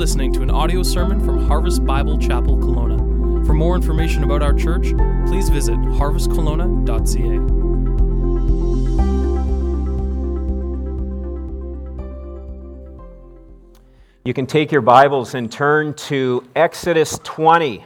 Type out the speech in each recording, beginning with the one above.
listening to an audio sermon from Harvest Bible Chapel Kelowna. For more information about our church, please visit harvestkelowna.ca. You can take your Bibles and turn to Exodus 20.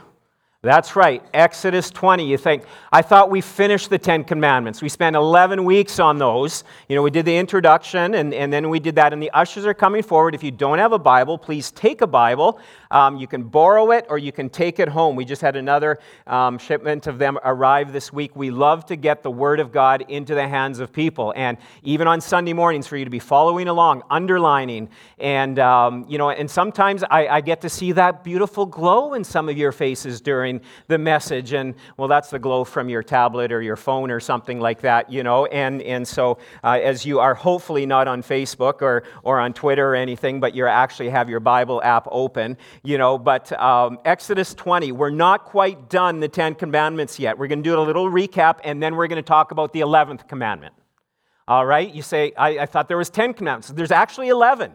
That's right, Exodus 20. You think, I thought we finished the Ten Commandments. We spent 11 weeks on those. You know, we did the introduction and, and then we did that, and the ushers are coming forward. If you don't have a Bible, please take a Bible. Um, you can borrow it or you can take it home. We just had another um, shipment of them arrive this week. We love to get the Word of God into the hands of people, and even on Sunday mornings for you to be following along, underlining, and, um, you know, and sometimes I, I get to see that beautiful glow in some of your faces during the message. And well, that's the glow from your tablet or your phone or something like that, you know. And, and so, uh, as you are hopefully not on Facebook or, or on Twitter or anything, but you actually have your Bible app open, you know. But um, Exodus 20, we're not quite done the Ten Commandments yet. We're going to do a little recap and then we're going to talk about the 11th commandment. All right? You say, I, I thought there was 10 commandments. There's actually 11.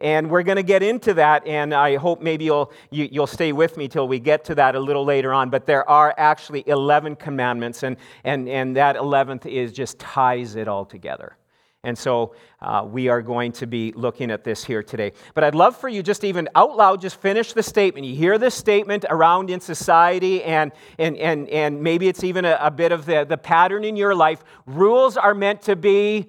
And we're going to get into that, and I hope maybe you'll, you, will you will stay with me till we get to that a little later on. But there are actually 11 commandments, and, and, and that 11th is just ties it all together. And so uh, we are going to be looking at this here today. But I'd love for you just even out loud, just finish the statement. You hear this statement around in society, and, and, and, and maybe it's even a, a bit of the, the pattern in your life. Rules are meant to be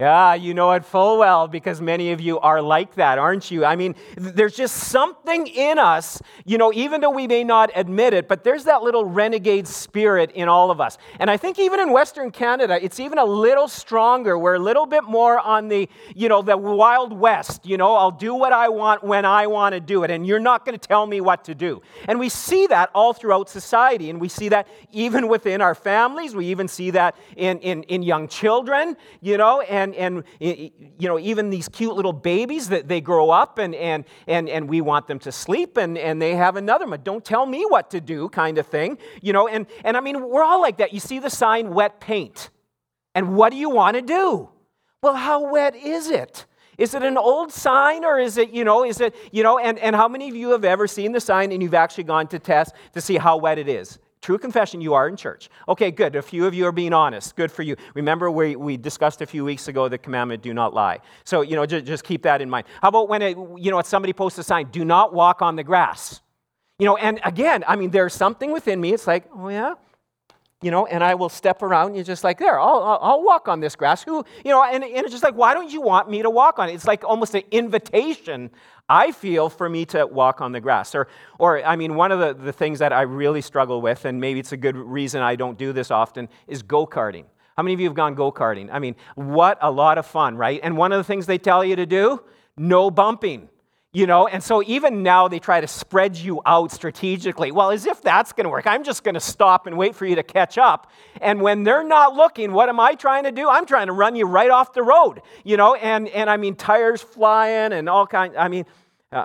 yeah, you know it full well because many of you are like that, aren't you? I mean, there's just something in us, you know, even though we may not admit it, but there's that little renegade spirit in all of us. And I think even in Western Canada, it's even a little stronger. We're a little bit more on the, you know, the Wild West. You know, I'll do what I want when I want to do it, and you're not going to tell me what to do. And we see that all throughout society, and we see that even within our families. We even see that in, in, in young children, you know, and and, and you know, even these cute little babies that they grow up and, and, and, and we want them to sleep and, and they have another one. Don't tell me what to do kind of thing. You know, and, and I mean, we're all like that. You see the sign wet paint. And what do you want to do? Well, how wet is it? Is it an old sign or is it, you know, is it, you know, and, and how many of you have ever seen the sign and you've actually gone to test to see how wet it is? True confession, you are in church. Okay, good. A few of you are being honest. Good for you. Remember, we, we discussed a few weeks ago the commandment, do not lie. So, you know, just, just keep that in mind. How about when, it, you know, somebody posts a sign, do not walk on the grass? You know, and again, I mean, there's something within me. It's like, oh, yeah, you know, and I will step around. You're just like, there, I'll, I'll, walk on this grass. Who, you know, and, and it's just like, why don't you want me to walk on it? It's like almost an invitation, I feel, for me to walk on the grass. Or, or I mean, one of the, the things that I really struggle with, and maybe it's a good reason I don't do this often, is go karting. How many of you have gone go karting? I mean, what a lot of fun, right? And one of the things they tell you to do, no bumping. You know, and so even now they try to spread you out strategically. Well, as if that's going to work. I'm just going to stop and wait for you to catch up. And when they're not looking, what am I trying to do? I'm trying to run you right off the road. You know, and and I mean tires flying and all kinds. I mean, uh,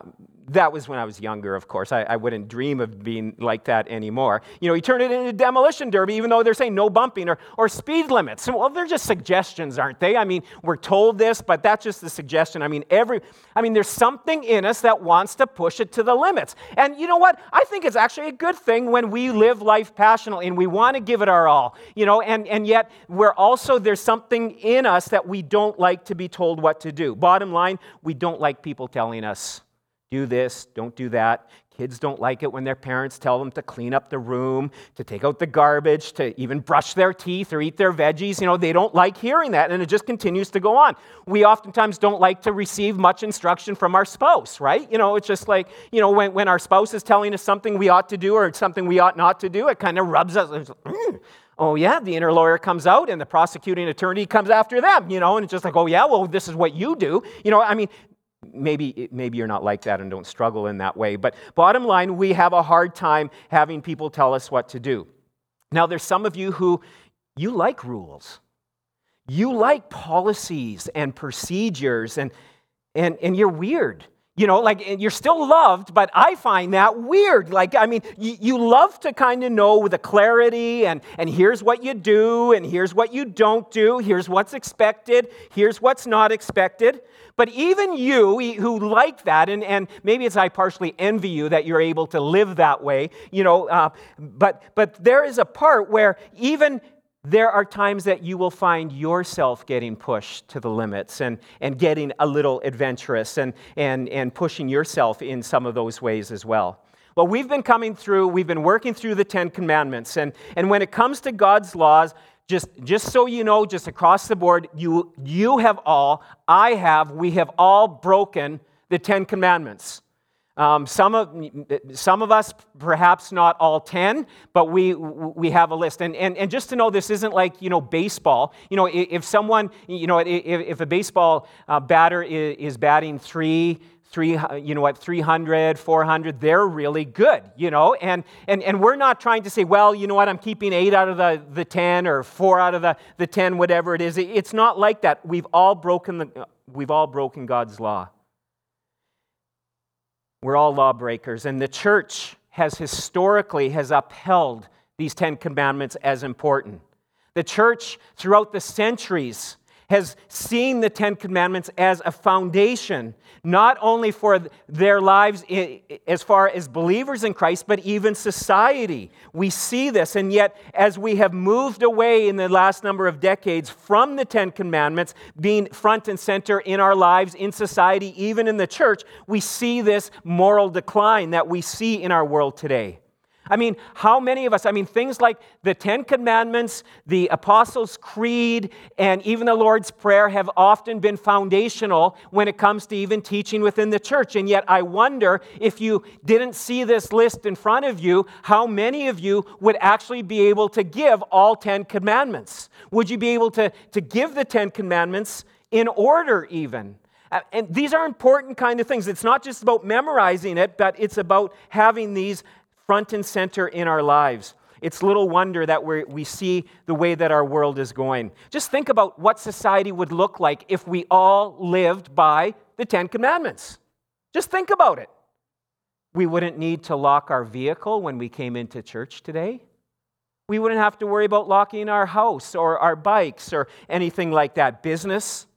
that was when I was younger, of course. I, I, wouldn't dream of being like that anymore. You know, you turn it into demolition derby, even though they're saying no bumping or, or speed limits. Well, they're just suggestions, aren't they? I mean, we're told this, but that's just the suggestion. I mean, every, I mean, there's something in us that wants to push it to the limits. And you know what? I think it's actually a good thing when we live life passionately and we want to give it our all, you know, and, and yet we're also, there's something in us that we don't like to be told what to do. Bottom line, we don't like people telling us do this, don't do that. Kids don't like it when their parents tell them to clean up the room, to take out the garbage, to even brush their teeth or eat their veggies. You know, they don't like hearing that, and it just continues to go on. We oftentimes don't like to receive much instruction from our spouse, right? You know, it's just like, you know, when, when our spouse is telling us something we ought to do or something we ought not to do, it kind of rubs us. Mm. Oh, yeah, the inner lawyer comes out and the prosecuting attorney comes after them, you know, and it's just like, oh, yeah, well, this is what you do. You know, I mean, maybe, maybe you're not like that and don't struggle in that way. But bottom line, we have a hard time having people tell us what to do. Now, there's some of you who you like rules. You like policies and procedures, and, and, and you're weird. You know, like you're still loved, but I find that weird. Like, I mean, you, you love to kind of know with a clarity, and, and here's what you do, and here's what you don't do, here's what's expected, here's what's not expected. But even you who like that, and, and maybe it's I partially envy you that you're able to live that way, you know, uh, but, but there is a part where even there are times that you will find yourself getting pushed to the limits and, and getting a little adventurous and, and, and pushing yourself in some of those ways as well. Well, we've been coming through, we've been working through the Ten Commandments. And, and when it comes to God's laws, just, just so you know, just across the board, you, you have all, I have, we have all broken the Ten Commandments. Um, some, of, some of us, perhaps not all 10, but we, we have a list. And, and, and just to know, this isn't like, you know, baseball. You know, if someone, you know, if, if a baseball uh, batter is, batting three, three, you know what, 300, 400, they're really good, you know? And, and, and we're not trying to say, well, you know what, I'm keeping eight out of the, the 10 or four out of the, the 10, whatever it is. It's not like that. We've all broken, the, we've all broken God's law. We're all lawbreakers, and the church has historically has upheld these 10 commandments as important. The church throughout the centuries has seen the Ten Commandments as a foundation, not only for their lives as far as believers in Christ, but even society. We see this, and yet, as we have moved away in the last number of decades from the Ten Commandments being front and center in our lives, in society, even in the church, we see this moral decline that we see in our world today. I mean, how many of us, I mean, things like the Ten Commandments, the Apostles' Creed, and even the Lord's Prayer have often been foundational when it comes to even teaching within the church. And yet, I wonder if you didn't see this list in front of you, how many of you would actually be able to give all Ten Commandments? Would you be able to, to give the Ten Commandments in order, even? Uh, and these are important kind of things. It's not just about memorizing it, but it's about having these front and center in our lives. It's little wonder that we we see the way that our world is going. Just think about what society would look like if we all lived by the Ten Commandments. Just think about it. We wouldn't need to lock our vehicle when we came into church today. We wouldn't have to worry about locking our house or our bikes or anything like that. Business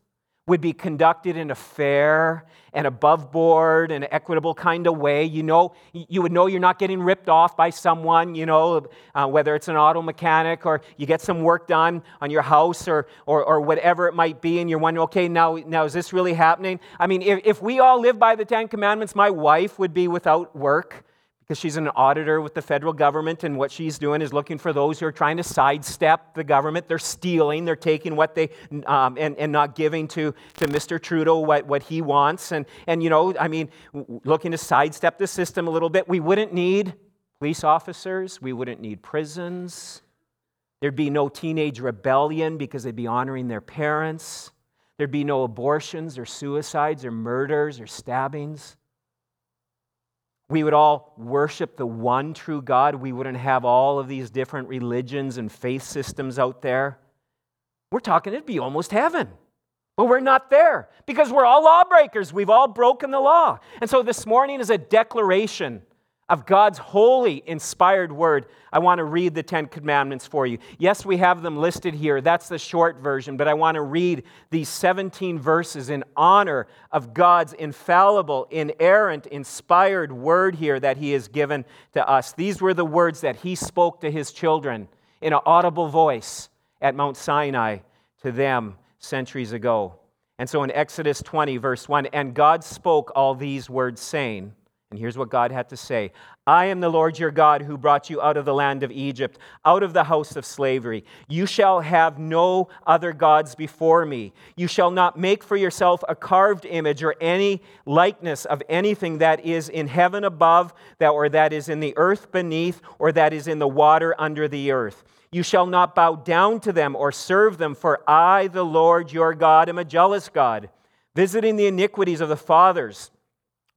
would be conducted in a fair and above board and equitable kind of way. You know, you would know you're not getting ripped off by someone, you know, uh, whether it's an auto mechanic or you get some work done on your house or, or, or, whatever it might be, and you're wondering, okay, now, now is this really happening? I mean, if, if we all live by the Ten Commandments, my wife would be without work because she's an auditor with the federal government, and what she's doing is looking for those who are trying to sidestep the government. They're stealing, they're taking what they, um, and, and not giving to, to Mr. Trudeau what, what he wants. And, and, you know, I mean, looking to sidestep the system a little bit. We wouldn't need police officers, we wouldn't need prisons. There'd be no teenage rebellion because they'd be honoring their parents. There'd be no abortions or suicides or murders or stabbings. We would all worship the one true God. We wouldn't have all of these different religions and faith systems out there. We're talking it'd be almost heaven. But we're not there because we're all lawbreakers. We've all broken the law. And so this morning is a declaration of God's holy, inspired word, I want to read the Ten Commandments for you. Yes, we have them listed here. That's the short version, but I want to read these 17 verses in honor of God's infallible, inerrant, inspired word here that He has given to us. These were the words that He spoke to His children in an audible voice at Mount Sinai to them centuries ago. And so in Exodus 20, verse 1, and God spoke all these words, saying, and here's what God had to say I am the Lord your God who brought you out of the land of Egypt, out of the house of slavery. You shall have no other gods before me. You shall not make for yourself a carved image or any likeness of anything that is in heaven above, that or that is in the earth beneath, or that is in the water under the earth. You shall not bow down to them or serve them, for I, the Lord your God, am a jealous God, visiting the iniquities of the fathers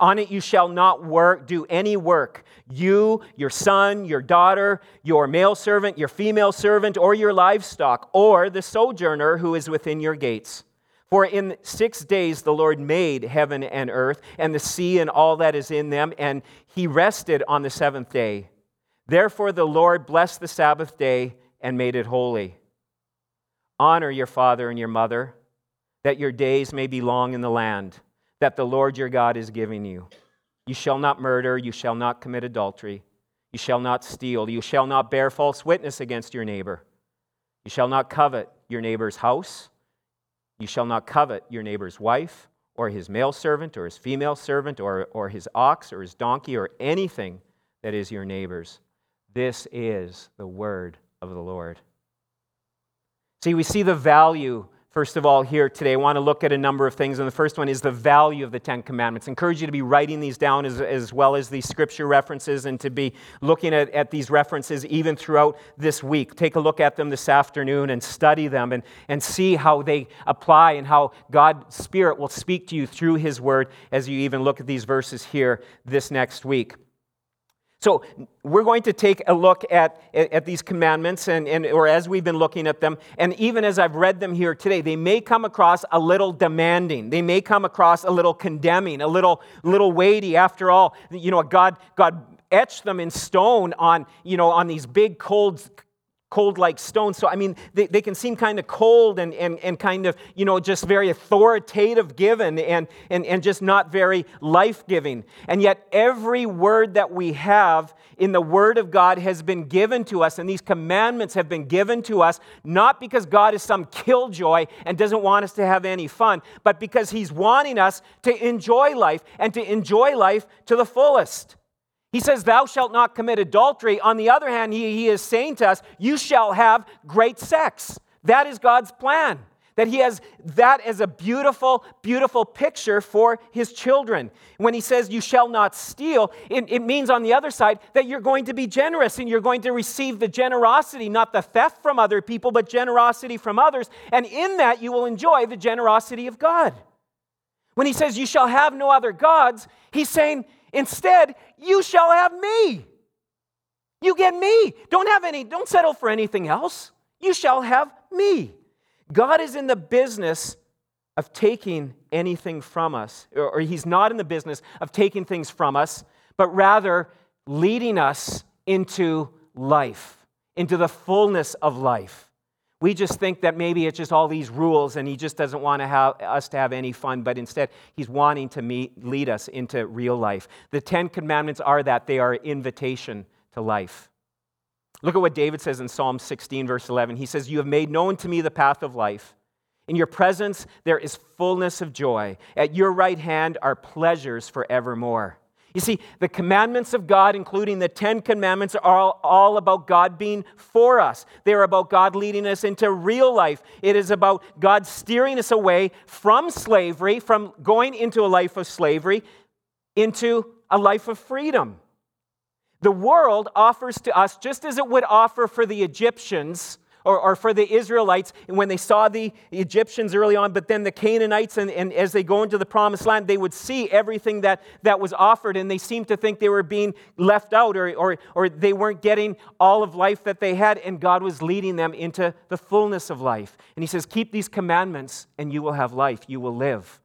On it you shall not work, do any work. You, your son, your daughter, your male servant, your female servant, or your livestock, or the sojourner who is within your gates. For in six days the Lord made heaven and earth, and the sea and all that is in them, and he rested on the seventh day. Therefore the Lord blessed the Sabbath day and made it holy. Honor your father and your mother, that your days may be long in the land that the Lord your God is giving you. You shall not murder, you shall not commit adultery, you shall not steal, you shall not bear false witness against your neighbor, you shall not covet your neighbor's house, you shall not covet your neighbor's wife, or his male servant, or his female servant, or, or his ox, or his donkey, or anything that is your neighbor's. This is the word of the Lord. See, we see the value First of all, here today, I want to look at a number of things. And the first one is the value of the Ten Commandments. I encourage you to be writing these down as, as well as these scripture references and to be looking at, at these references even throughout this week. Take a look at them this afternoon and study them and, and see how they apply and how God's Spirit will speak to you through His Word as you even look at these verses here this next week. So we're going to take a look at, at these commandments, and, and, or as we've been looking at them, and even as I've read them here today, they may come across a little demanding. They may come across a little condemning, a little, little weighty. After all, you know, God, God etched them in stone on, you know, on these big cold cold like stone. So, I mean, they, they can seem kind of cold and, and, and kind of, you know, just very authoritative given and, and, and just not very life giving. And yet, every word that we have in the Word of God has been given to us, and these commandments have been given to us, not because God is some killjoy and doesn't want us to have any fun, but because He's wanting us to enjoy life and to enjoy life to the fullest. He says, Thou shalt not commit adultery. On the other hand, he, he is saying to us, You shall have great sex. That is God's plan. That he has that as a beautiful, beautiful picture for his children. When he says, You shall not steal, it, it means on the other side that you're going to be generous and you're going to receive the generosity, not the theft from other people, but generosity from others. And in that, you will enjoy the generosity of God. When he says, You shall have no other gods, he's saying, Instead, you shall have me. You get me. Don't have any, don't settle for anything else. You shall have me. God is in the business of taking anything from us, or, He's not in the business of taking things from us, but rather leading us into life, into the fullness of life. We just think that maybe it's just all these rules and he just doesn't want to have us to have any fun, but instead he's wanting to meet, lead us into real life. The Ten Commandments are that they are invitation to life. Look at what David says in Psalm 16, verse 11. He says, You have made known to me the path of life. In your presence there is fullness of joy. At your right hand are pleasures forevermore. You see, the commandments of God, including the Ten Commandments, are all, all, about God being for us. They're about God leading us into real life. It is about God steering us away from slavery, from going into a life of slavery, into a life of freedom. The world offers to us, just as it would offer for the Egyptians, or, or for the Israelites when they saw the Egyptians early on, but then the Canaanites, and, and as they go into the promised land, they would see everything that, that was offered, and they seemed to think they were being left out or, or, or they weren't getting all of life that they had, and God was leading them into the fullness of life. And He says, Keep these commandments, and you will have life, you will live.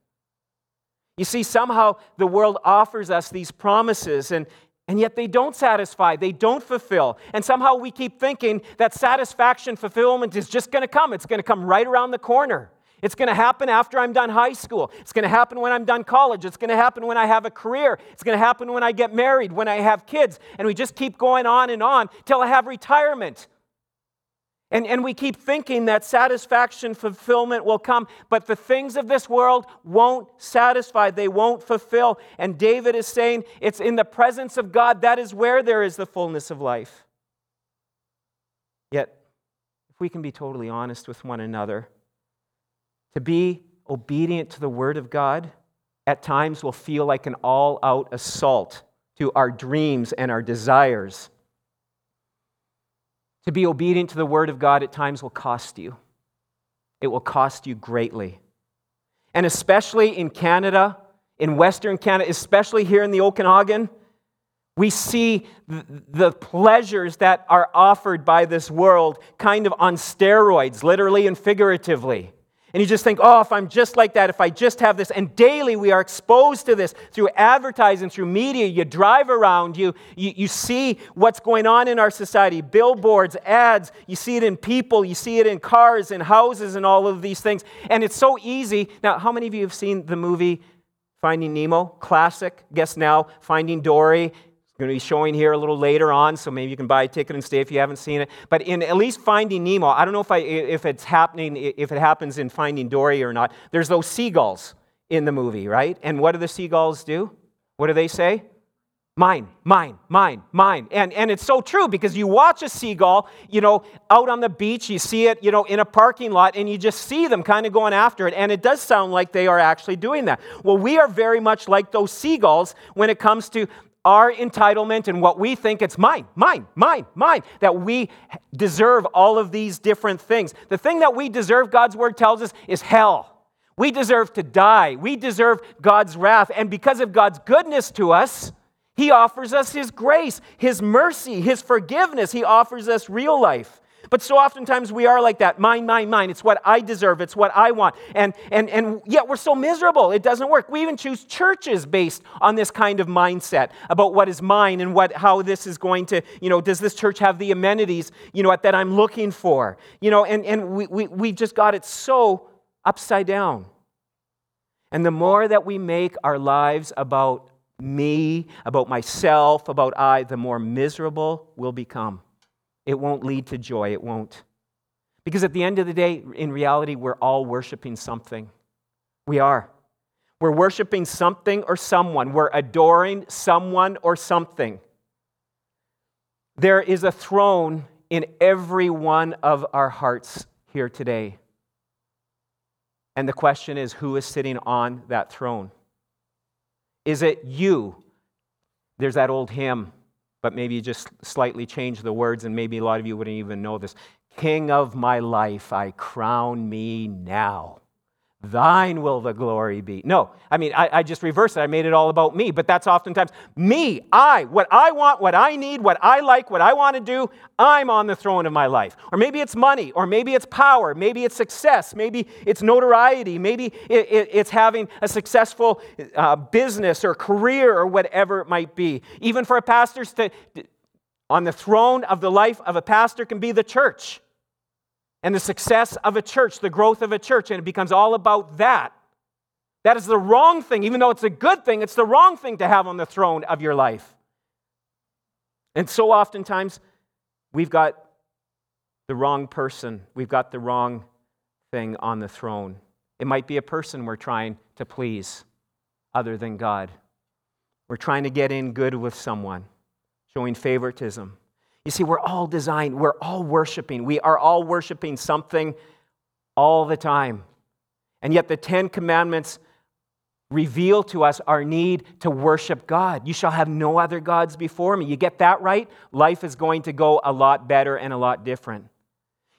You see, somehow the world offers us these promises, and, and yet they don't satisfy, they don't fulfill. And somehow we keep thinking that satisfaction, fulfillment is just to come. It's to come right around the corner. It's going to happen after I'm done high school. It's going to happen when I'm done college. It's going to happen when I have a career. It's going to happen when I get married, when I have kids. And we just keep going on and on till I have retirement. And, and we keep thinking that satisfaction, fulfillment will come, but the things of this world won't satisfy, they won't fulfill. And David is saying it's in the presence of God, that is where there is the fullness of life. Yet, if we can be totally honest with one another, to be obedient to the Word of God at times will feel like an all out assault to our dreams and our desires. To be obedient to the Word of God at times will cost you. It will cost you greatly. And especially in Canada, in Western Canada, especially here in the Okanagan, we see the pleasures that are offered by this world kind of on steroids, literally and figuratively. And you just think, oh, if I'm just like that, if I just have this. And daily we are exposed to this through advertising, through media. You drive around, you, you, you see what's going on in our society billboards, ads. You see it in people, you see it in cars, in houses, and all of these things. And it's so easy. Now, how many of you have seen the movie Finding Nemo? Classic. Guess now, Finding Dory going to be showing here a little later on, so maybe you can buy a ticket and stay if you haven't seen it. But in at least Finding Nemo, I don't know if, I, if it's happening, if it happens in Finding Dory or not. There's those seagulls in the movie, right? And what do the seagulls do? What do they say? Mine, mine, mine, mine. And, and it's so true because you watch a seagull, you know, out on the beach, you see it, you know, in a parking lot, and you just see them kind of going after it. And it does sound like they are actually doing that. Well, we are very much like those seagulls when it comes to our entitlement and what we think it's mine, mine, mine, mine, that we deserve all of these different things. The thing that we deserve, God's word tells us, is hell. We deserve to die. We deserve God's wrath. And because of God's goodness to us, He offers us His grace, His mercy, His forgiveness. He offers us real life. But so oftentimes we are like that mine, mine, mine. It's what I deserve, it's what I want. And, and, and yet we're so miserable. It doesn't work. We even choose churches based on this kind of mindset about what is mine and what, how this is going to, you know, does this church have the amenities, you know, that I'm looking for? You know, and, and we, we, we just got it so upside down. And the more that we make our lives about me, about myself, about I, the more miserable we'll become. It won't lead to joy. It won't. Because at the end of the day, in reality, we're all worshiping something. We are. We're worshiping something or someone. We're adoring someone or something. There is a throne in every one of our hearts here today. And the question is who is sitting on that throne? Is it you? There's that old hymn but maybe you just slightly change the words, and maybe a lot of you wouldn't even know this. King of my life, I crown me now. Thine will the glory be. No, I mean, I, I, just reversed it. I made it all about me, but that's oftentimes me, I, what I want, what I need, what I like, what I want to do, I'm on the throne of my life. Or maybe it's money, or maybe it's power, maybe it's success, maybe it's notoriety, maybe it, it, it's having a successful uh, business or career or whatever it might be. Even for a pastor, to, on the throne of the life of a pastor can be the church and the success of a church, the growth of a church, and it becomes all about that. That is the wrong thing. Even though it's a good thing, it's the wrong thing to have on the throne of your life. And so oftentimes, we've got the wrong person, we've got the wrong thing on the throne. It might be a person we're trying to please other than God. We're trying to get in good with someone, showing favoritism. You see, we're all designed, we're all worshiping. We are all worshiping something all the time. And yet, the Ten Commandments reveal to us our need to worship God. You shall have no other gods before me. You get that right? Life is going to go a lot better and a lot different.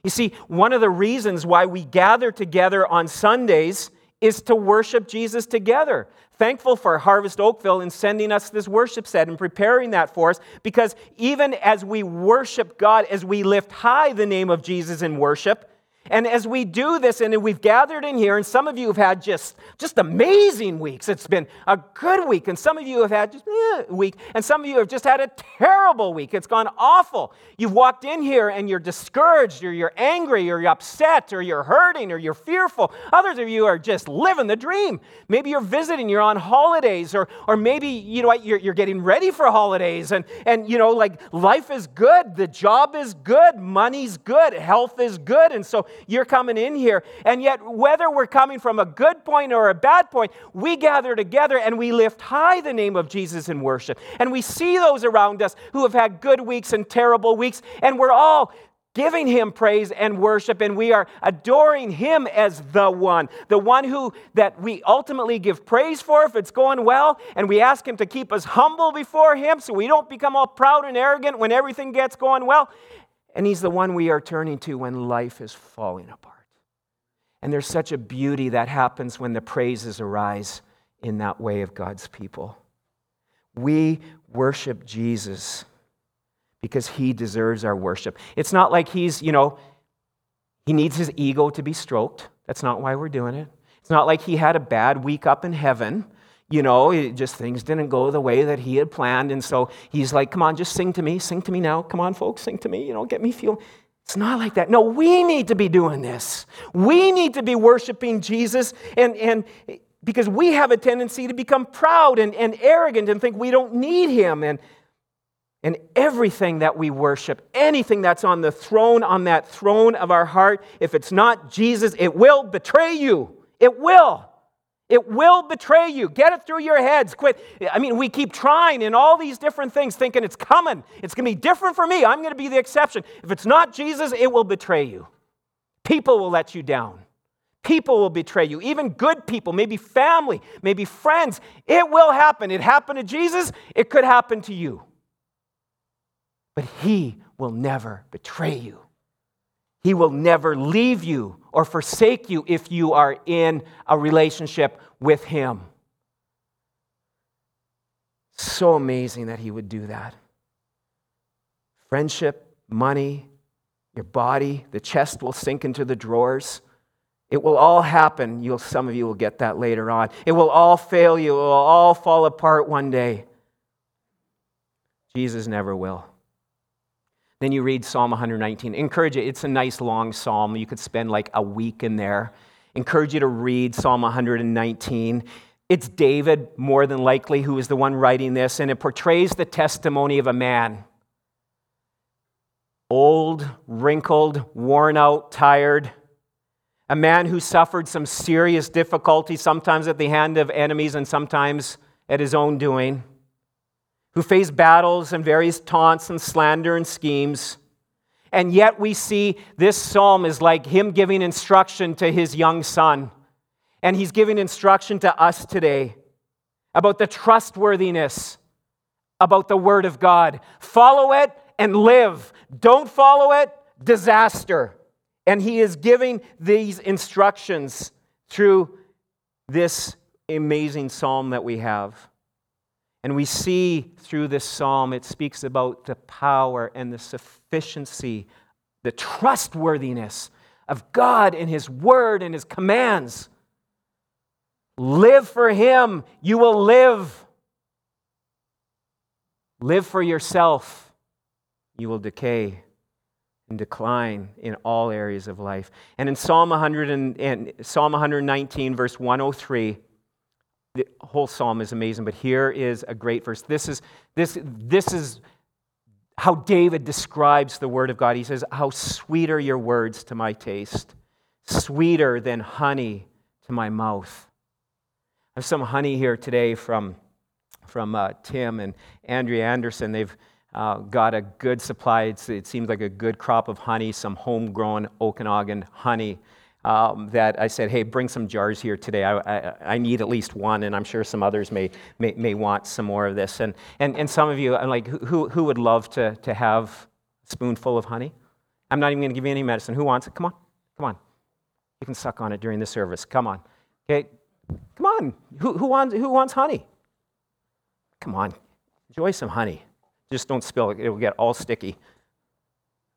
You see, one of the reasons why we gather together on Sundays is to worship Jesus together. Thankful for Harvest Oakville in sending us this worship set and preparing that for us because even as we worship God, as we lift high the name of Jesus in worship, and as we do this, and we've gathered in here, and some of you have had just, just amazing weeks. It's been a good week, and some of you have had just eh, a week, and some of you have just had a terrible week. It's gone awful. You've walked in here and you're discouraged, or you're angry, or you're upset, or you're hurting, or you're fearful. Others of you are just living the dream. Maybe you're visiting, you're on holidays, or, or maybe you know you're, you're getting ready for holidays, and, and you know, like life is good, the job is good, money's good, health is good, and so you're coming in here. And yet, whether we're coming from a good point or a bad point, we gather together and we lift high the name of Jesus in worship. And we see those around us who have had good weeks and terrible weeks, and we're all giving him praise and worship and we are adoring him as the one the one who that we ultimately give praise for if it's going well and we ask him to keep us humble before him so we don't become all proud and arrogant when everything gets going well and he's the one we are turning to when life is falling apart and there's such a beauty that happens when the praises arise in that way of God's people we worship Jesus because he deserves our worship. It's not like he's, you know, he needs his ego to be stroked. That's not why we're doing it. It's not like he had a bad week up in heaven. You know, it just things didn't go the way that he had planned. And so he's like, come on, just sing to me. Sing to me now. Come on, folks, sing to me. You know, get me feel. It's not like that. No, we need to be doing this. We need to be worshiping Jesus. And, and because we have a tendency to become proud and, and arrogant and think we don't need him. And, and everything that we worship, anything that's on the throne, on that throne of our heart, if it's not Jesus, it will betray you. It will. It will betray you. Get it through your heads. Quit. I mean, we keep trying in all these different things, thinking it's coming. It's going to be different for me. I'm going to be the exception. If it's not Jesus, it will betray you. People will let you down. People will betray you, even good people, maybe family, maybe friends. It will happen. It happened to Jesus, it could happen to you. But He will never betray you. He will never leave you or forsake you if you are in a relationship with Him. So amazing that He would do that. Friendship, money, your body, the chest will sink into the drawers. It will all happen. You'll, some of you will get that later on. It will all fail you. It will all fall apart one day. Jesus never will. Then you read Psalm 119. Encourage you, it's a nice long psalm. You could spend like a week in there. Encourage you to read Psalm 119. It's David, more than likely, who is the one writing this, and it portrays the testimony of a man. Old, wrinkled, worn out, tired a man who suffered some serious difficulty, sometimes at the hand of enemies and sometimes at his own doing, who faced battles and various taunts and slander and schemes. And yet we see this psalm is like him giving instruction to his young son. And he's giving instruction to us today about the trustworthiness about the word of God. Follow it and live. Don't follow it, disaster. And he is giving these instructions through this amazing psalm that we have. And we see through this psalm, it speaks about the power and the sufficiency, the trustworthiness of God and His word and His commands. Live for Him, you will live. Live for yourself, you will decay and decline in all areas of life. And in Psalm, 100 and, and Psalm 119, verse 103, the whole psalm is amazing, but here is a great verse. This is, this, this is how David describes the word of God. He says, How sweet are your words to my taste, sweeter than honey to my mouth. I have some honey here today from, from uh, Tim and Andrea Anderson. They've uh, got a good supply. It's, it seems like a good crop of honey, some homegrown Okanagan honey. Um, that I said, hey, bring some jars here today. I, I, I, need at least one, and I'm sure some others may, may, may, want some more of this. And, and, and some of you, I'm like, who, who would love to, to have a spoonful of honey? I'm not even going to give you any medicine. Who wants it? Come on, come on. You can suck on it during the service. Come on. Okay, come on. Who, who, wants, who wants honey? Come on, enjoy some honey. Just don't spill it, it'll get all sticky.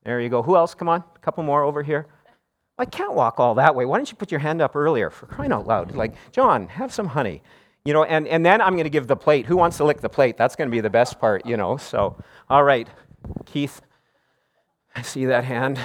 There you go. Who else? Come on, a couple more over here. I can't walk all that way. Why don't you put your hand up earlier for crying out loud? Like, John, have some honey. You know, and, and then I'm going to give the plate. Who wants to lick the plate? That's going to be the best part, you know. So, all right, Keith, I see that hand.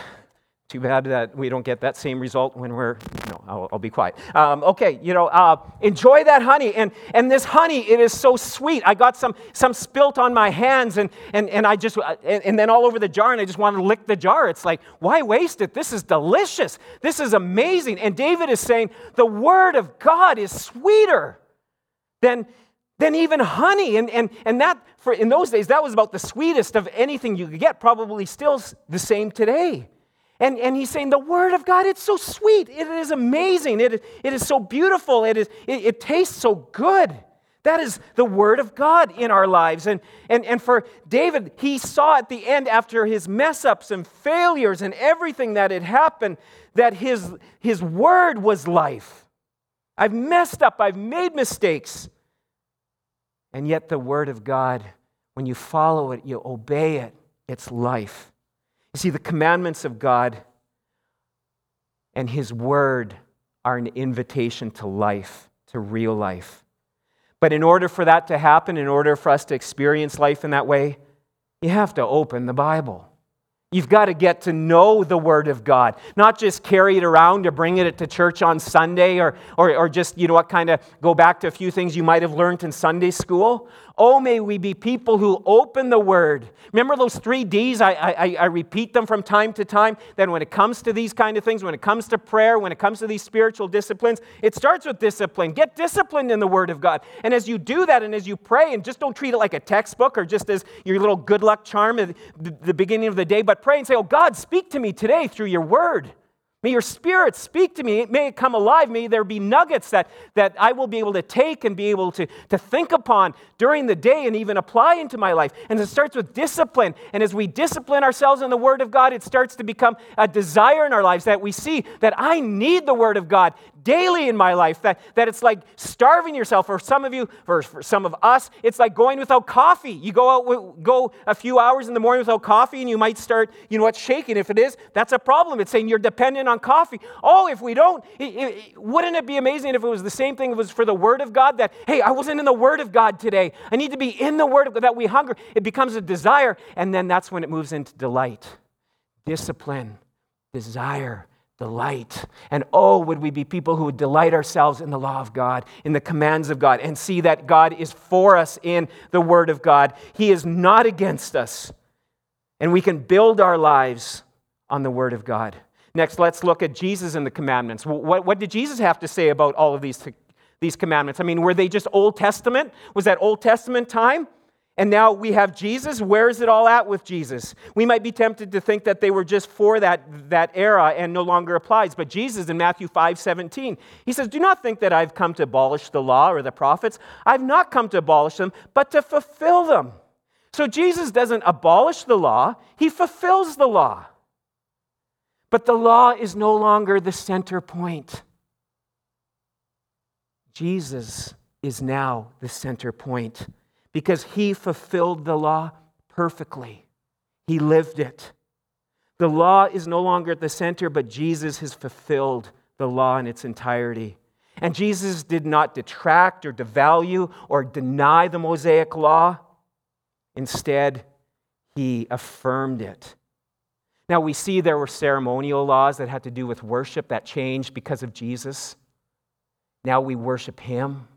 Too bad that we don't get that same result when we're, no, I'll, I'll be quiet. Um, okay, you know, uh, enjoy that honey. And, and this honey, it is so sweet. I got some, some spilt on my hands and, and, and I just, and, and then all over the jar and I just want to lick the jar. It's like, why waste it? This is delicious. This is amazing. And David is saying the word of God is sweeter than, than even honey. And, and, and that, for, in those days, that was about the sweetest of anything you could get, probably still the same today. And, and he's saying, the Word of God, it's so sweet. It is amazing. It, it is so beautiful. It, is, it, it tastes so good. That is the Word of God in our lives. And, and, and for David, he saw at the end, after his mess ups and failures and everything that had happened, that his, his Word was life. I've messed up, I've made mistakes. And yet, the Word of God, when you follow it, you obey it, it's life. See, the commandments of God and His Word are an invitation to life, to real life. But in order for that to happen, in order for us to experience life in that way, you have to open the Bible. You've got to get to know the Word of God, not just carry it around or bring it to church on Sunday or, or, or just, you know what, kind of go back to a few things you might have learned in Sunday school. Oh, may we be people who open the Word. Remember those three D's? I, I, I repeat them from time to time. That when it comes to these kind of things, when it comes to prayer, when it comes to these spiritual disciplines, it starts with discipline. Get disciplined in the Word of God. And as you do that and as you pray, and just don't treat it like a textbook or just as your little good luck charm at the beginning of the day, but pray and say, Oh, God, speak to me today through your Word. May your spirit speak to me. May it come alive. May there be nuggets that, that I will be able to take and be able to, to think upon during the day and even apply into my life. And it starts with discipline. And as we discipline ourselves in the Word of God, it starts to become a desire in our lives that we see that I need the Word of God daily in my life. That, that it's like starving yourself. For some of you, for, for some of us, it's like going without coffee. You go out, go a few hours in the morning without coffee, and you might start, you know what, shaking. If it is, that's a problem. It's saying you're dependent on on coffee. Oh, if we don't, it, it, wouldn't it be amazing if it was the same thing if it was for the Word of God that, hey, I wasn't in the Word of God today. I need to be in the Word of God, that we hunger. It becomes a desire, and then that's when it moves into delight, discipline, desire, delight. And oh, would we be people who would delight ourselves in the law of God, in the commands of God, and see that God is for us in the Word of God. He is not against us. And we can build our lives on the Word of God. Next, let's look at Jesus and the commandments. What, what did Jesus have to say about all of these, these commandments? I mean, were they just Old Testament? Was that Old Testament time? And now we have Jesus. Where is it all at with Jesus? We might be tempted to think that they were just for that, that era and no longer applies. But Jesus in Matthew 5 17, he says, Do not think that I've come to abolish the law or the prophets. I've not come to abolish them, but to fulfill them. So Jesus doesn't abolish the law, he fulfills the law. But the law is no longer the center point. Jesus is now the center point because he fulfilled the law perfectly. He lived it. The law is no longer at the center, but Jesus has fulfilled the law in its entirety. And Jesus did not detract or devalue or deny the Mosaic law. Instead, he affirmed it now, we see there were ceremonial laws that had to do with worship that changed because of Jesus. Now we worship him.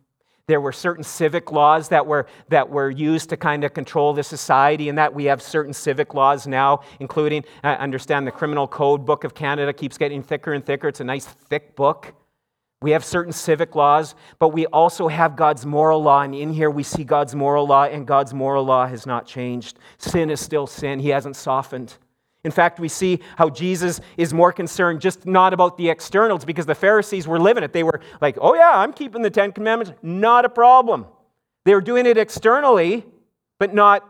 There were certain civic laws that were, that were used to kind of control the society, and that we have certain civic laws now, including, I understand the Criminal Code Book of Canada keeps getting thicker and thicker. It's a nice, thick book. We have certain civic laws, but we also have God's moral law. And in here we see God's moral law, and God's moral law has not changed. Sin is still sin, He hasn't softened. In fact, we see how Jesus is more concerned just not about the externals because the Pharisees were living it. They were like, oh, yeah, I'm keeping the Ten Commandments. Not a problem. They were doing it externally, but not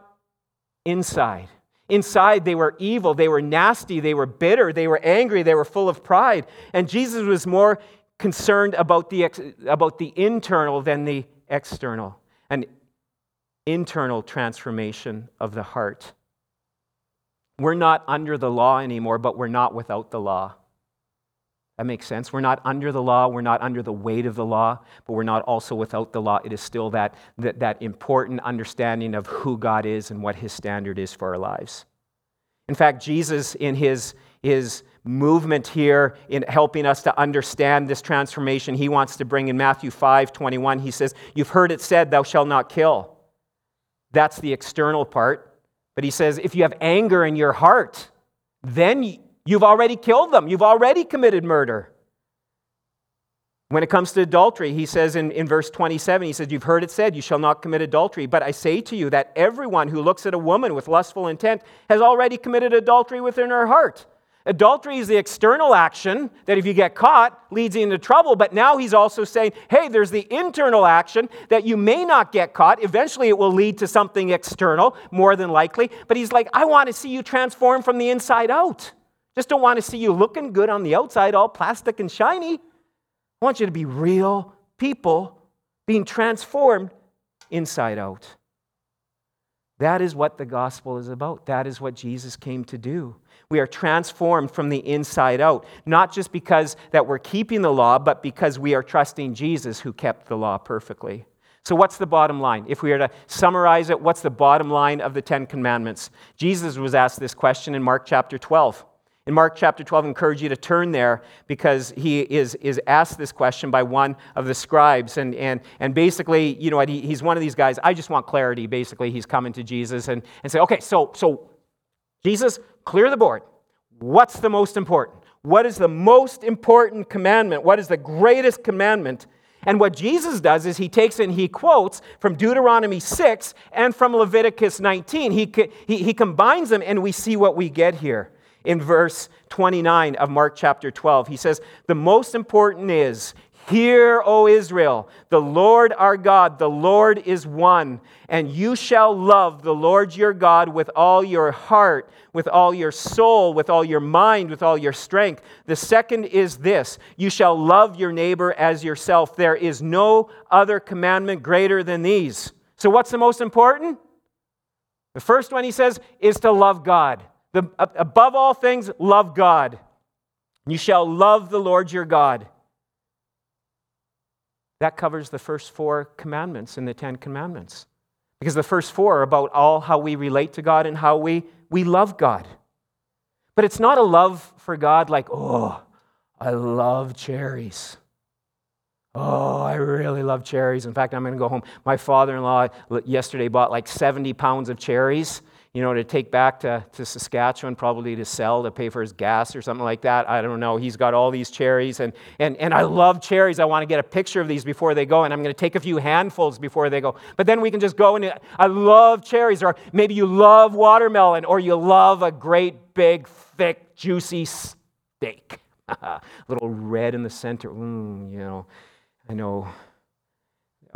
inside. Inside, they were evil, they were nasty, they were bitter, they were angry, they were full of pride. And Jesus was more concerned about the, ex- about the internal than the external, an internal transformation of the heart. We're not under the law anymore, but we're not without the law. That makes sense. We're not under the law, we're not under the weight of the law, but we're not also without the law. It is still that, that, that important understanding of who God is and what his standard is for our lives. In fact, Jesus, in his, his movement here in helping us to understand this transformation, he wants to bring in Matthew 5 21, he says, You've heard it said, Thou shalt not kill. That's the external part. But he says, if you have anger in your heart, then you've already killed them. You've already committed murder. When it comes to adultery, he says in, in verse 27, he says, You've heard it said, You shall not commit adultery. But I say to you that everyone who looks at a woman with lustful intent has already committed adultery within her heart. Adultery is the external action that, if you get caught, leads you into trouble. But now he's also saying, hey, there's the internal action that you may not get caught. Eventually, it will lead to something external, more than likely. But he's like, I want to see you transform from the inside out. Just don't want to see you looking good on the outside, all plastic and shiny. I want you to be real people being transformed inside out. That is what the gospel is about. That is what Jesus came to do. We are transformed from the inside out, not just because that we're keeping the law, but because we are trusting Jesus who kept the law perfectly. So, what's the bottom line? If we were to summarize it, what's the bottom line of the Ten Commandments? Jesus was asked this question in Mark chapter 12. In Mark chapter 12, I encourage you to turn there because he is, is asked this question by one of the scribes. And, and, and basically, you know what, he, he's one of these guys. I just want clarity. Basically, he's coming to Jesus and, and say, okay, so, so Jesus, clear the board. What's the most important? What is the most important commandment? What is the greatest commandment? And what Jesus does is he takes and he quotes from Deuteronomy 6 and from Leviticus 19. He, he, he combines them, and we see what we get here in verse 29 of Mark chapter 12. He says, The most important is, Hear, O Israel, the Lord our God, the Lord is one, and you shall love the Lord your God with all your heart, with all your soul, with all your mind, with all your strength. The second is this you shall love your neighbor as yourself. There is no other commandment greater than these. So, what's the most important? The first one he says is to love God. The, above all things, love God. You shall love the Lord your God. That covers the first four commandments in the Ten Commandments. Because the first four are about all how we relate to God and how we, we love God. But it's not a love for God like, oh, I love cherries. Oh, I really love cherries. In fact, I'm going to go home. My father in law yesterday bought like 70 pounds of cherries you know, to take back to, to Saskatchewan, probably to sell, to pay for his gas or something like that. I don't know. He's got all these cherries, and, and, and I love cherries. I want to get a picture of these before they go, and I'm going to take a few handfuls before they go. But then we can just go and I love cherries, or maybe you love watermelon, or you love a great, big, thick, juicy steak. a little red in the center. Mm, you know, I know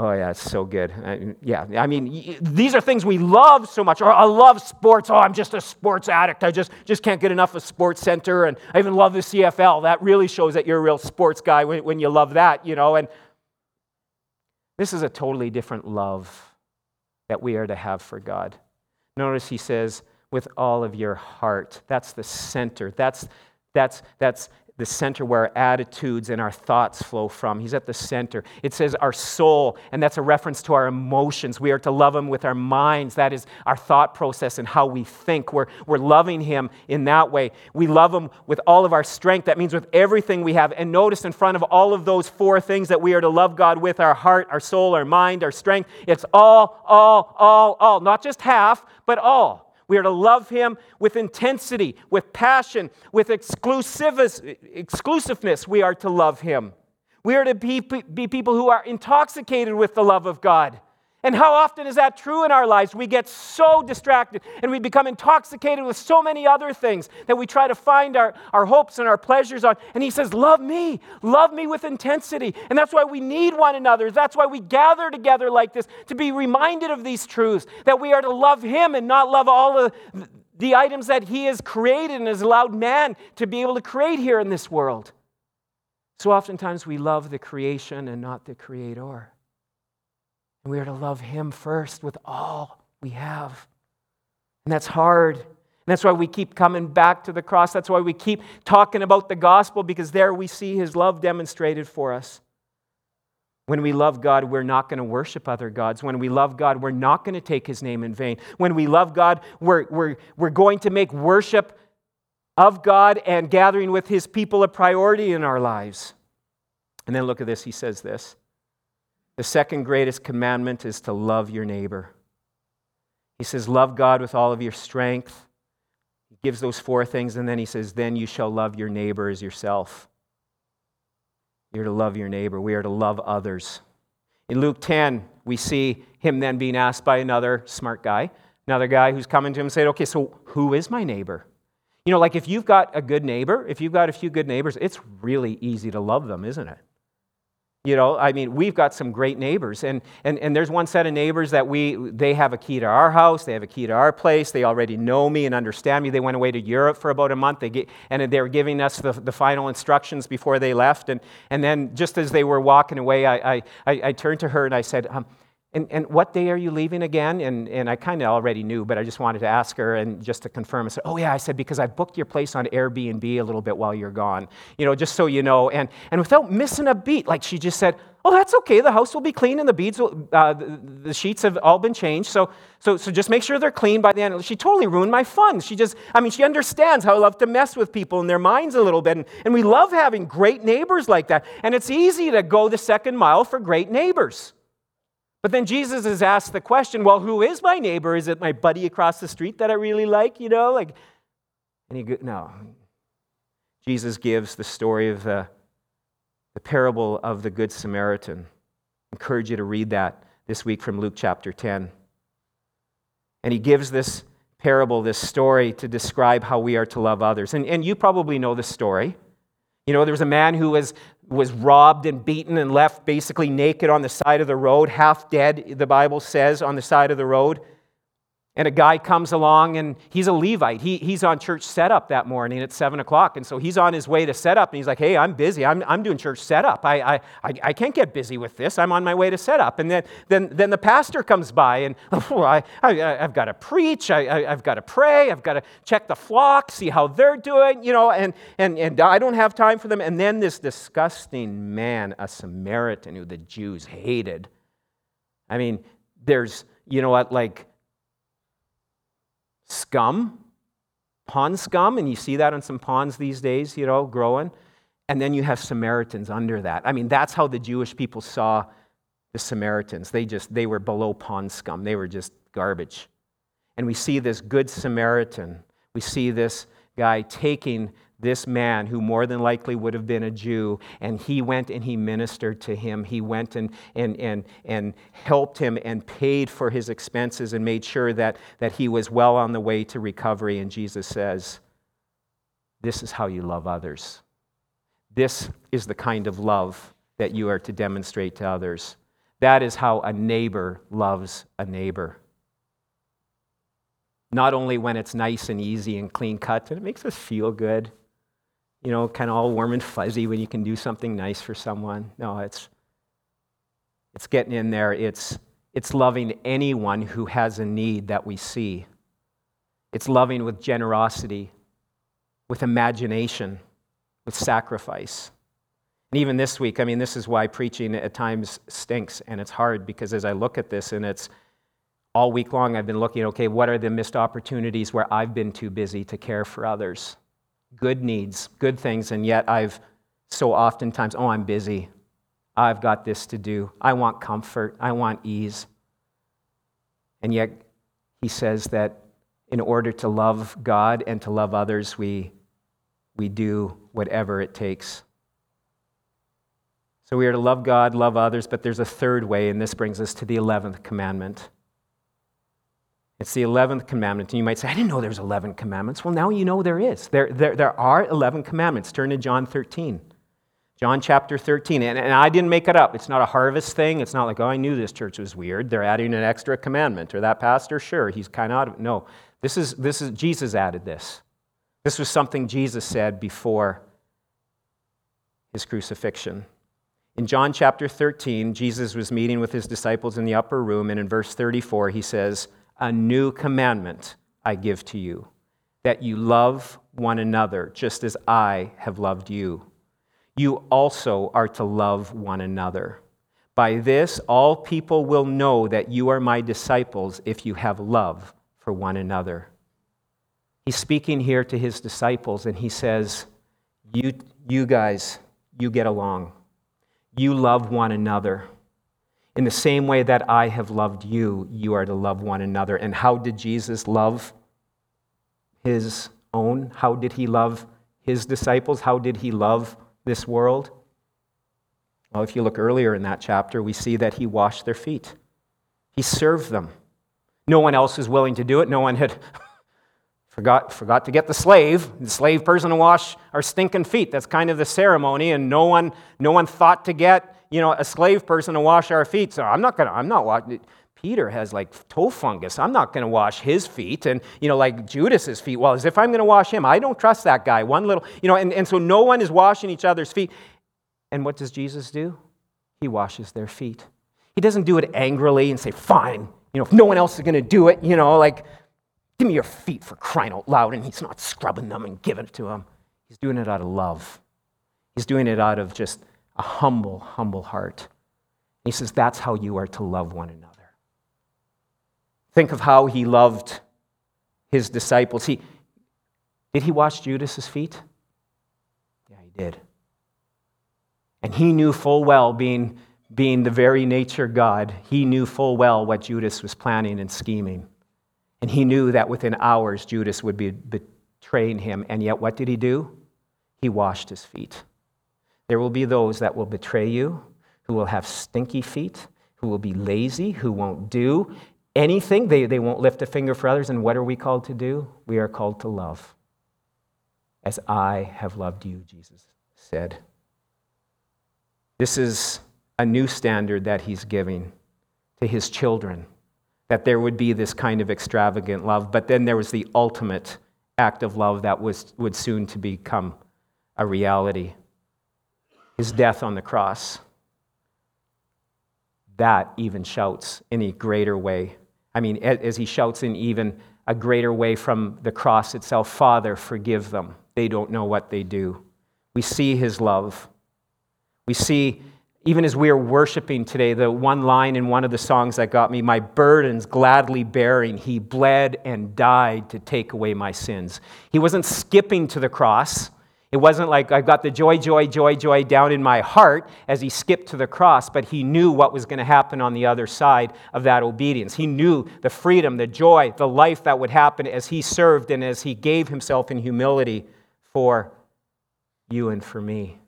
Oh, yeah, it's so good. Uh, yeah, I mean, these are things we love so much. Or I love sports. Oh, I'm just a sports addict. I just, just can't get enough of Sports Center. And I even love the CFL. That really shows that you're a real sports guy when, when you love that, you know. And this is a totally different love that we are to have for God. Notice he says, with all of your heart. That's the center. That's, that's, that's the center where our attitudes and our thoughts flow from. He's at the center. It says our soul, and that's a reference to our emotions. We are to love Him with our minds. That is our thought process and how we think. We're, we're loving Him in that way. We love Him with all of our strength. That means with everything we have. And notice in front of all of those four things that we are to love God with our heart, our soul, our mind, our strength, it's all, all, all, all. Not just half, but all. We are to love him with intensity, with passion, with exclusiveness. We are to love him. We are to be, be people who are intoxicated with the love of God. And how often is that true in our lives? We get so distracted and we become intoxicated with so many other things that we try to find our, our hopes and our pleasures on. And he says, Love me, love me with intensity. And that's why we need one another. That's why we gather together like this to be reminded of these truths that we are to love him and not love all of the items that he has created and has allowed man to be able to create here in this world. So oftentimes we love the creation and not the creator. And we are to love Him first with all we have. And that's hard. And that's why we keep coming back to the cross. That's why we keep talking about the gospel, because there we see His love demonstrated for us. When we love God, we're not going to worship other gods. When we love God, we're not going to take His name in vain. When we love God, we're, we're, we're going to make worship of God and gathering with His people a priority in our lives. And then look at this. He says this the second greatest commandment is to love your neighbor. He says, Love God with all of your strength. He gives those four things, and then he says, Then you shall love your neighbor as yourself. You're to love your neighbor. We are to love others. In Luke 10, we see him then being asked by another smart guy, another guy who's coming to him and saying, Okay, so who is my neighbor? You know, like if you've got a good neighbor, if you've got a few good neighbors, it's really easy to love them, isn't it? You know, I mean, we've got some great neighbors, and, and, and there's one set of neighbors that we, they have a key to our house, they have a key to our place, they already know me and understand me. They went away to Europe for about a month, they get, and they were giving us the, the final instructions before they left. And, and then just as they were walking away, I, I, I, turned to her and I said, um, and, and what day are you leaving again? And, and I kind of already knew, but I just wanted to ask her and just to confirm. I said, Oh, yeah. I said, Because I booked your place on Airbnb a little bit while you're gone, you know, just so you know. And, and without missing a beat, like she just said, Oh, that's okay. The house will be clean and the beads, will, uh, the, the, sheets have all been changed. So, so, so just make sure they're clean by the end. She totally ruined my fun. She just, I mean, she understands how I love to mess with people and their minds a little bit. And, and we love having great neighbors like that. And it's easy to go the second mile for great neighbors. But then Jesus is asked the question, well, who is my neighbor? Is it my buddy across the street that I really like? You know, like, and he, no. Jesus gives the story of the, the parable of the Good Samaritan. I encourage you to read that this week from Luke chapter 10. And he gives this parable, this story, to describe how we are to love others. And, and you probably know the story. You know, there was a man who was was robbed and beaten and left basically naked on the side of the road, half dead, the Bible says, on the side of the road. And a guy comes along and he's a Levite. He, he's on church setup that morning at 7 o'clock. And so he's on his way to setup and he's like, hey, I'm busy. I'm, I'm doing church setup. I, I, I, I can't get busy with this. I'm on my way to setup. And then, then, then the pastor comes by and oh, I, I, have got to preach. I, I, have got to pray. I've got to check the flock, see how they're doing, you know, and, and, and I don't have time for them. And then this disgusting man, a Samaritan who the Jews hated. I mean, there's, you know what, like, scum, pond scum, and you see that on some ponds these days, you know, growing. And then you have Samaritans under that. I mean, that's how the Jewish people saw the Samaritans. They just, they were below pond scum. They were just garbage. And we see this good Samaritan. We see this guy taking this man who more than likely would have been a Jew, and he went and he ministered to him. He went and, and, and, and helped him and paid for his expenses and made sure that, that he was well on the way to recovery. And Jesus says, This is how you love others. This is the kind of love that you are to demonstrate to others. That is how a neighbor loves a neighbor. Not only when it's nice and easy and clean cut, and it makes us feel good you know, kind of all warm and fuzzy when you can do something nice for someone. No, it's, it's getting in there. It's, it's loving anyone who has a need that we see. It's loving with generosity, with imagination, with sacrifice. And even this week, I mean, this is why preaching at times stinks and it's hard because as I look at this and it's all week long, I've been looking, okay, what are the missed opportunities where I've been too busy to care for others? Good needs, good things, and yet I've so oftentimes, oh, I'm busy. I've got this to do. I want comfort. I want ease. And yet, he says that in order to love God and to love others, we, we do whatever it takes. So we are to love God, love others, but there's a third way, and this brings us to the 11th commandment. It's the 11th commandment. And you might say, I didn't know there was 11 commandments. Well, now you know there is. There, there, there are 11 commandments. Turn to John 13. John chapter 13. And, and I didn't make it up. It's not a harvest thing. It's not like, oh, I knew this church was weird. They're adding an extra commandment. Or that pastor, sure, he's kind of out of it. No, this is, this is, Jesus added this. This was something Jesus said before his crucifixion. In John chapter 13, Jesus was meeting with his disciples in the upper room, and in verse 34, he says, a new commandment I give to you, that you love one another just as I have loved you. You also are to love one another. By this, all people will know that you are my disciples if you have love for one another. He's speaking here to his disciples, and he says, You, you guys, you get along. You love one another. In the same way that I have loved you, you are to love one another. And how did Jesus love his own? How did he love his disciples? How did he love this world? Well, if you look earlier in that chapter, we see that he washed their feet, he served them. No one else was willing to do it. No one had Forgot, forgot to get the slave, the slave person to wash our stinking feet. That's kind of the ceremony, and no one, no one thought to get, you know, a slave person to wash our feet. So I'm not gonna, I'm not washing. Peter has like toe fungus. I'm not going to wash his feet. And, you know, like Judas's feet. Well, as if I'm going to wash him. I don't trust that guy. One little, you know, and, and so no one is washing each other's feet. And what does Jesus do? He washes their feet. He doesn't do it angrily and say, fine, you know, if no one else is going to do it, you know, like, give me your feet for crying out loud. And he's not scrubbing them and giving it to them. He's doing it out of love. He's doing it out of just a humble, humble heart. He says, that's how you are to love one another. Think of how he loved his disciples. He, did he wash Judas's feet? Yeah, he did. And he knew full well, being, being the very nature God, he knew full well what Judas was planning and scheming. And he knew that within hours Judas would be betraying him. And yet, what did he do? He washed his feet. There will be those that will betray you, who will have stinky feet, who will be lazy, who won't do anything. They, they won't lift a finger for others. And what are we called to do? We are called to love. As I have loved you, Jesus said. This is a new standard that he's giving to his children, that there would be this kind of extravagant love. But then there was the ultimate act of love that was, would soon to become a reality his death on the cross. That even shouts in a greater way I mean, as he shouts in even a greater way from the cross itself Father, forgive them. They don't know what they do. We see his love. We see, even as we are worshiping today, the one line in one of the songs that got me, My burdens gladly bearing, he bled and died to take away my sins. He wasn't skipping to the cross. It wasn't like I got the joy, joy, joy, joy down in my heart as he skipped to the cross, but he knew what was going to happen on the other side of that obedience. He knew the freedom, the joy, the life that would happen as he served and as he gave himself in humility for you and for me.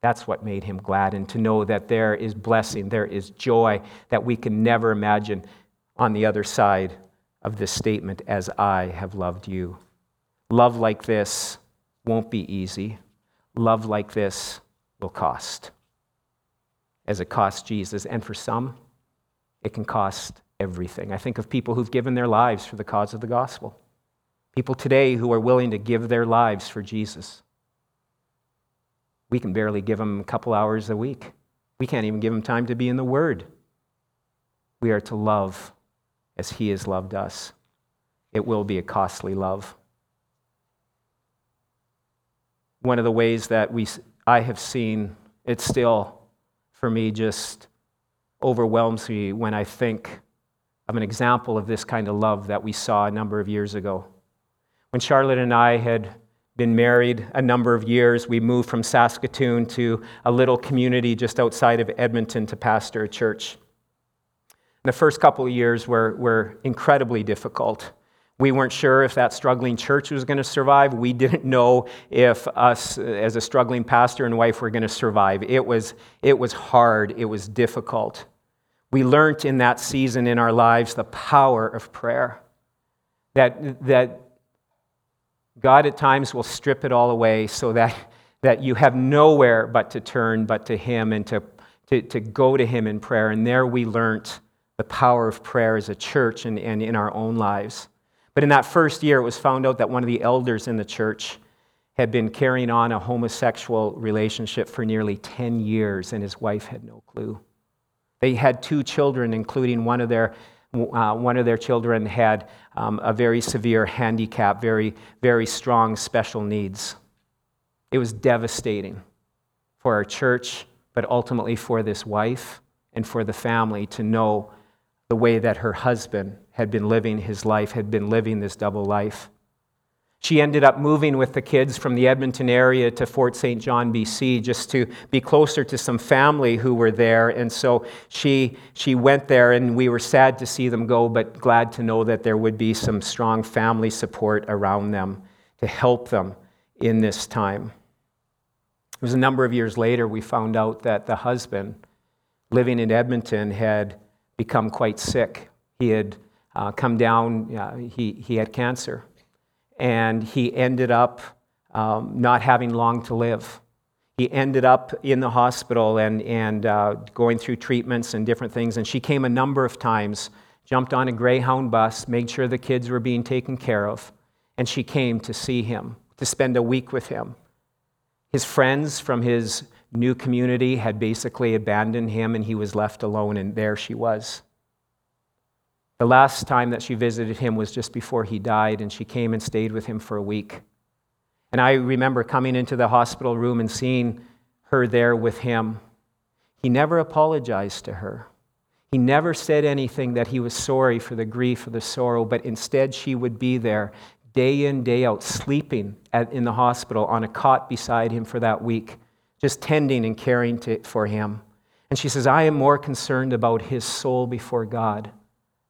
That's what made him glad, and to know that there is blessing, there is joy that we can never imagine on the other side of this statement, as I have loved you. Love like this won't be easy. Love like this will cost, as it cost Jesus. And for some, it can cost everything. I think of people who've given their lives for the cause of the gospel, people today who are willing to give their lives for Jesus. We can barely give them a couple hours a week. We can't even give them time to be in the Word. We are to love as He has loved us. It will be a costly love one of the ways that we, I have seen it still, for me, just overwhelms me when I think of an example of this kind of love that we saw a number of years ago. When Charlotte and I had been married a number of years, we moved from Saskatoon to a little community just outside of Edmonton to pastor a church. The first couple of years were, were incredibly difficult. We weren't sure if that struggling church was going to survive. We didn't know if us, as a struggling pastor and wife, were going to survive. It was, it was hard, it was difficult. We learned in that season in our lives the power of prayer. That, that God at times will strip it all away so that, that you have nowhere but to turn but to Him and to, to, to go to Him in prayer. And there we learned the power of prayer as a church and, and in our own lives. But in that first year, it was found out that one of the elders in the church had been carrying on a homosexual relationship for nearly 10 years, and his wife had no clue. They had two children, including one of their, uh, one of their children had um, a very severe handicap, very, very strong special needs. It was devastating for our church, but ultimately for this wife and for the family to know the way that her husband had been living his life, had been living this double life. She ended up moving with the kids from the Edmonton area to Fort St. John, BC, just to be closer to some family who were there. And so she, she went there, and we were sad to see them go, but glad to know that there would be some strong family support around them to help them in this time. It was a number of years later we found out that the husband, living in Edmonton, had become quite sick. He had uh, come down, uh, he, he had cancer. and he ended up um, not having long to live. He ended up in the hospital and, and uh, going through treatments and different things. And she came a number of times, jumped on a Greyhound bus, made sure the kids were being taken care of. And she came to see him, to spend a week with him. His friends from his new community had basically abandoned him, and he was left alone, and there she was. The last time that she visited him was just before he died, and she came and stayed with him for a week. And I remember coming into the hospital room and seeing her there with him. He never apologized to her. He never said anything that he was sorry for the grief or the sorrow, but instead she would be there day in, day out, sleeping at, in the hospital on a cot beside him for that week, just tending and caring to, for him. And she says, I am more concerned about his soul before God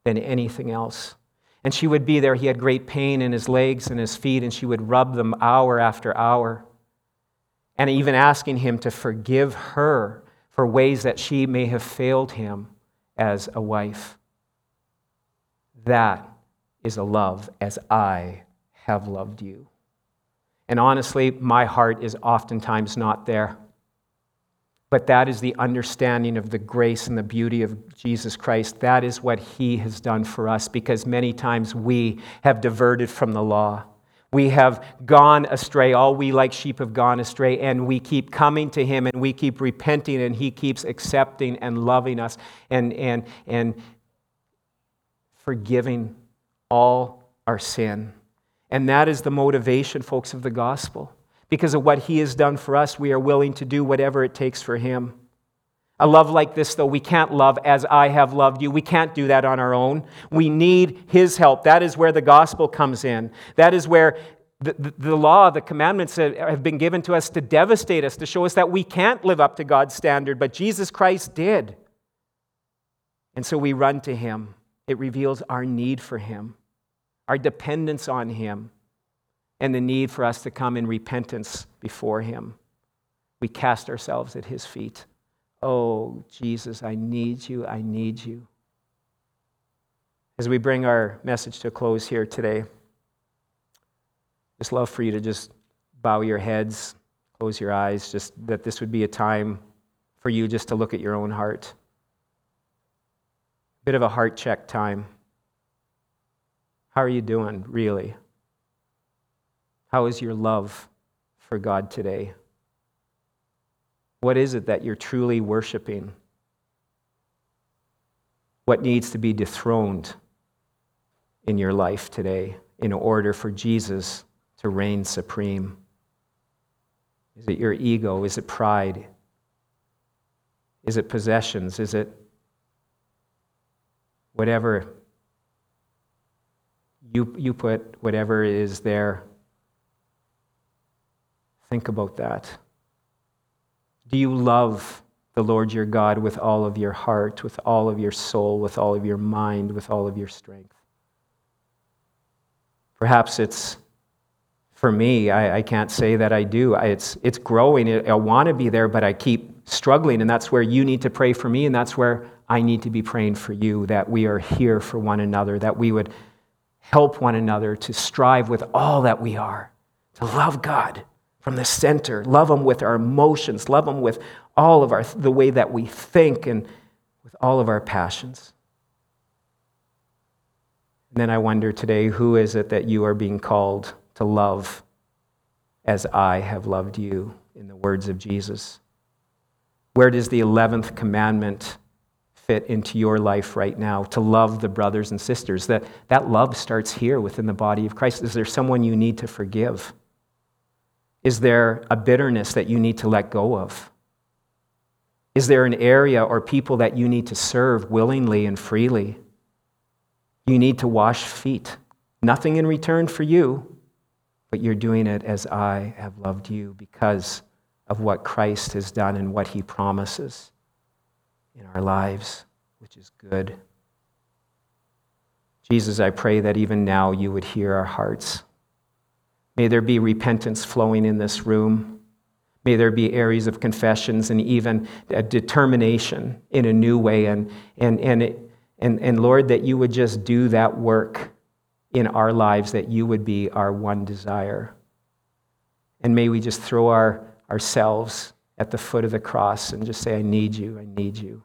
than anything else. And she would be there. He had great pain in his legs and his feet, and she would rub them hour after hour. And even asking him to forgive her for ways that she may have failed him as a wife. That is a love as I have loved you. And honestly, my heart is oftentimes not there. But that is the understanding of the grace and the beauty of Jesus Christ. That is what he has done for us because many times we have diverted from the law. We have gone astray. All we like sheep have gone astray, and we keep coming to him and we keep repenting, and he keeps accepting and loving us and, and, and forgiving all our sin. And that is the motivation, folks, of the gospel. Because of what he has done for us, we are willing to do whatever it takes for him. A love like this, though, we can't love as I have loved you. We can't do that on our own. We need his help. That is where the gospel comes in. That is where the, the, the, law, the commandments have been given to us to devastate us, to show us that we can't live up to God's standard, but Jesus Christ did. And so we run to him. It reveals our need for him, our dependence on him and the need for us to come in repentance before Him. We cast ourselves at His feet. Oh, Jesus, I need you. I need you. As we bring our message to a close here today, just love for you to just bow your heads, close your eyes, just that this would be a time for you just to look at your own heart. A bit of a heart check time. How are you doing, really? How is your love for God today? What is it that you're truly worshiping? What needs to be dethroned in your life today in order for Jesus to reign supreme? Is it your ego? Is it pride? Is it possessions? Is it whatever you, you put, whatever is there Think about that. Do you love the Lord your God with all of your heart, with all of your soul, with all of your mind, with all of your strength? Perhaps it's for me, I, I can't say that I do. I, it's, it's growing. I want to be there, but I keep struggling. And that's where you need to pray for me, and that's where I need to be praying for you that we are here for one another, that we would help one another to strive with all that we are, to love God from the center. Love Him with our emotions. Love Him with all of our, the way that we think and with all of our passions. And then I wonder today who is it that you are being called to love as I have loved you, in the words of Jesus? Where does the 11th commandment fit into your life right now to love the brothers and sisters? That, that love starts here within the body of Christ. Is there someone you need to forgive? Is there a bitterness that you need to let go of? Is there an area or people that you need to serve willingly and freely? You need to wash feet. Nothing in return for you, but you're doing it as I have loved you because of what Christ has done and what he promises in our lives, which is good. Jesus, I pray that even now you would hear our hearts. May there be repentance flowing in this room. May there be areas of confessions and even a determination in a new way. And, and, and, it, and, and Lord, that you would just do that work in our lives that you would be our one desire. And may we just throw our, ourselves at the foot of the cross and just say, I need you, I need you.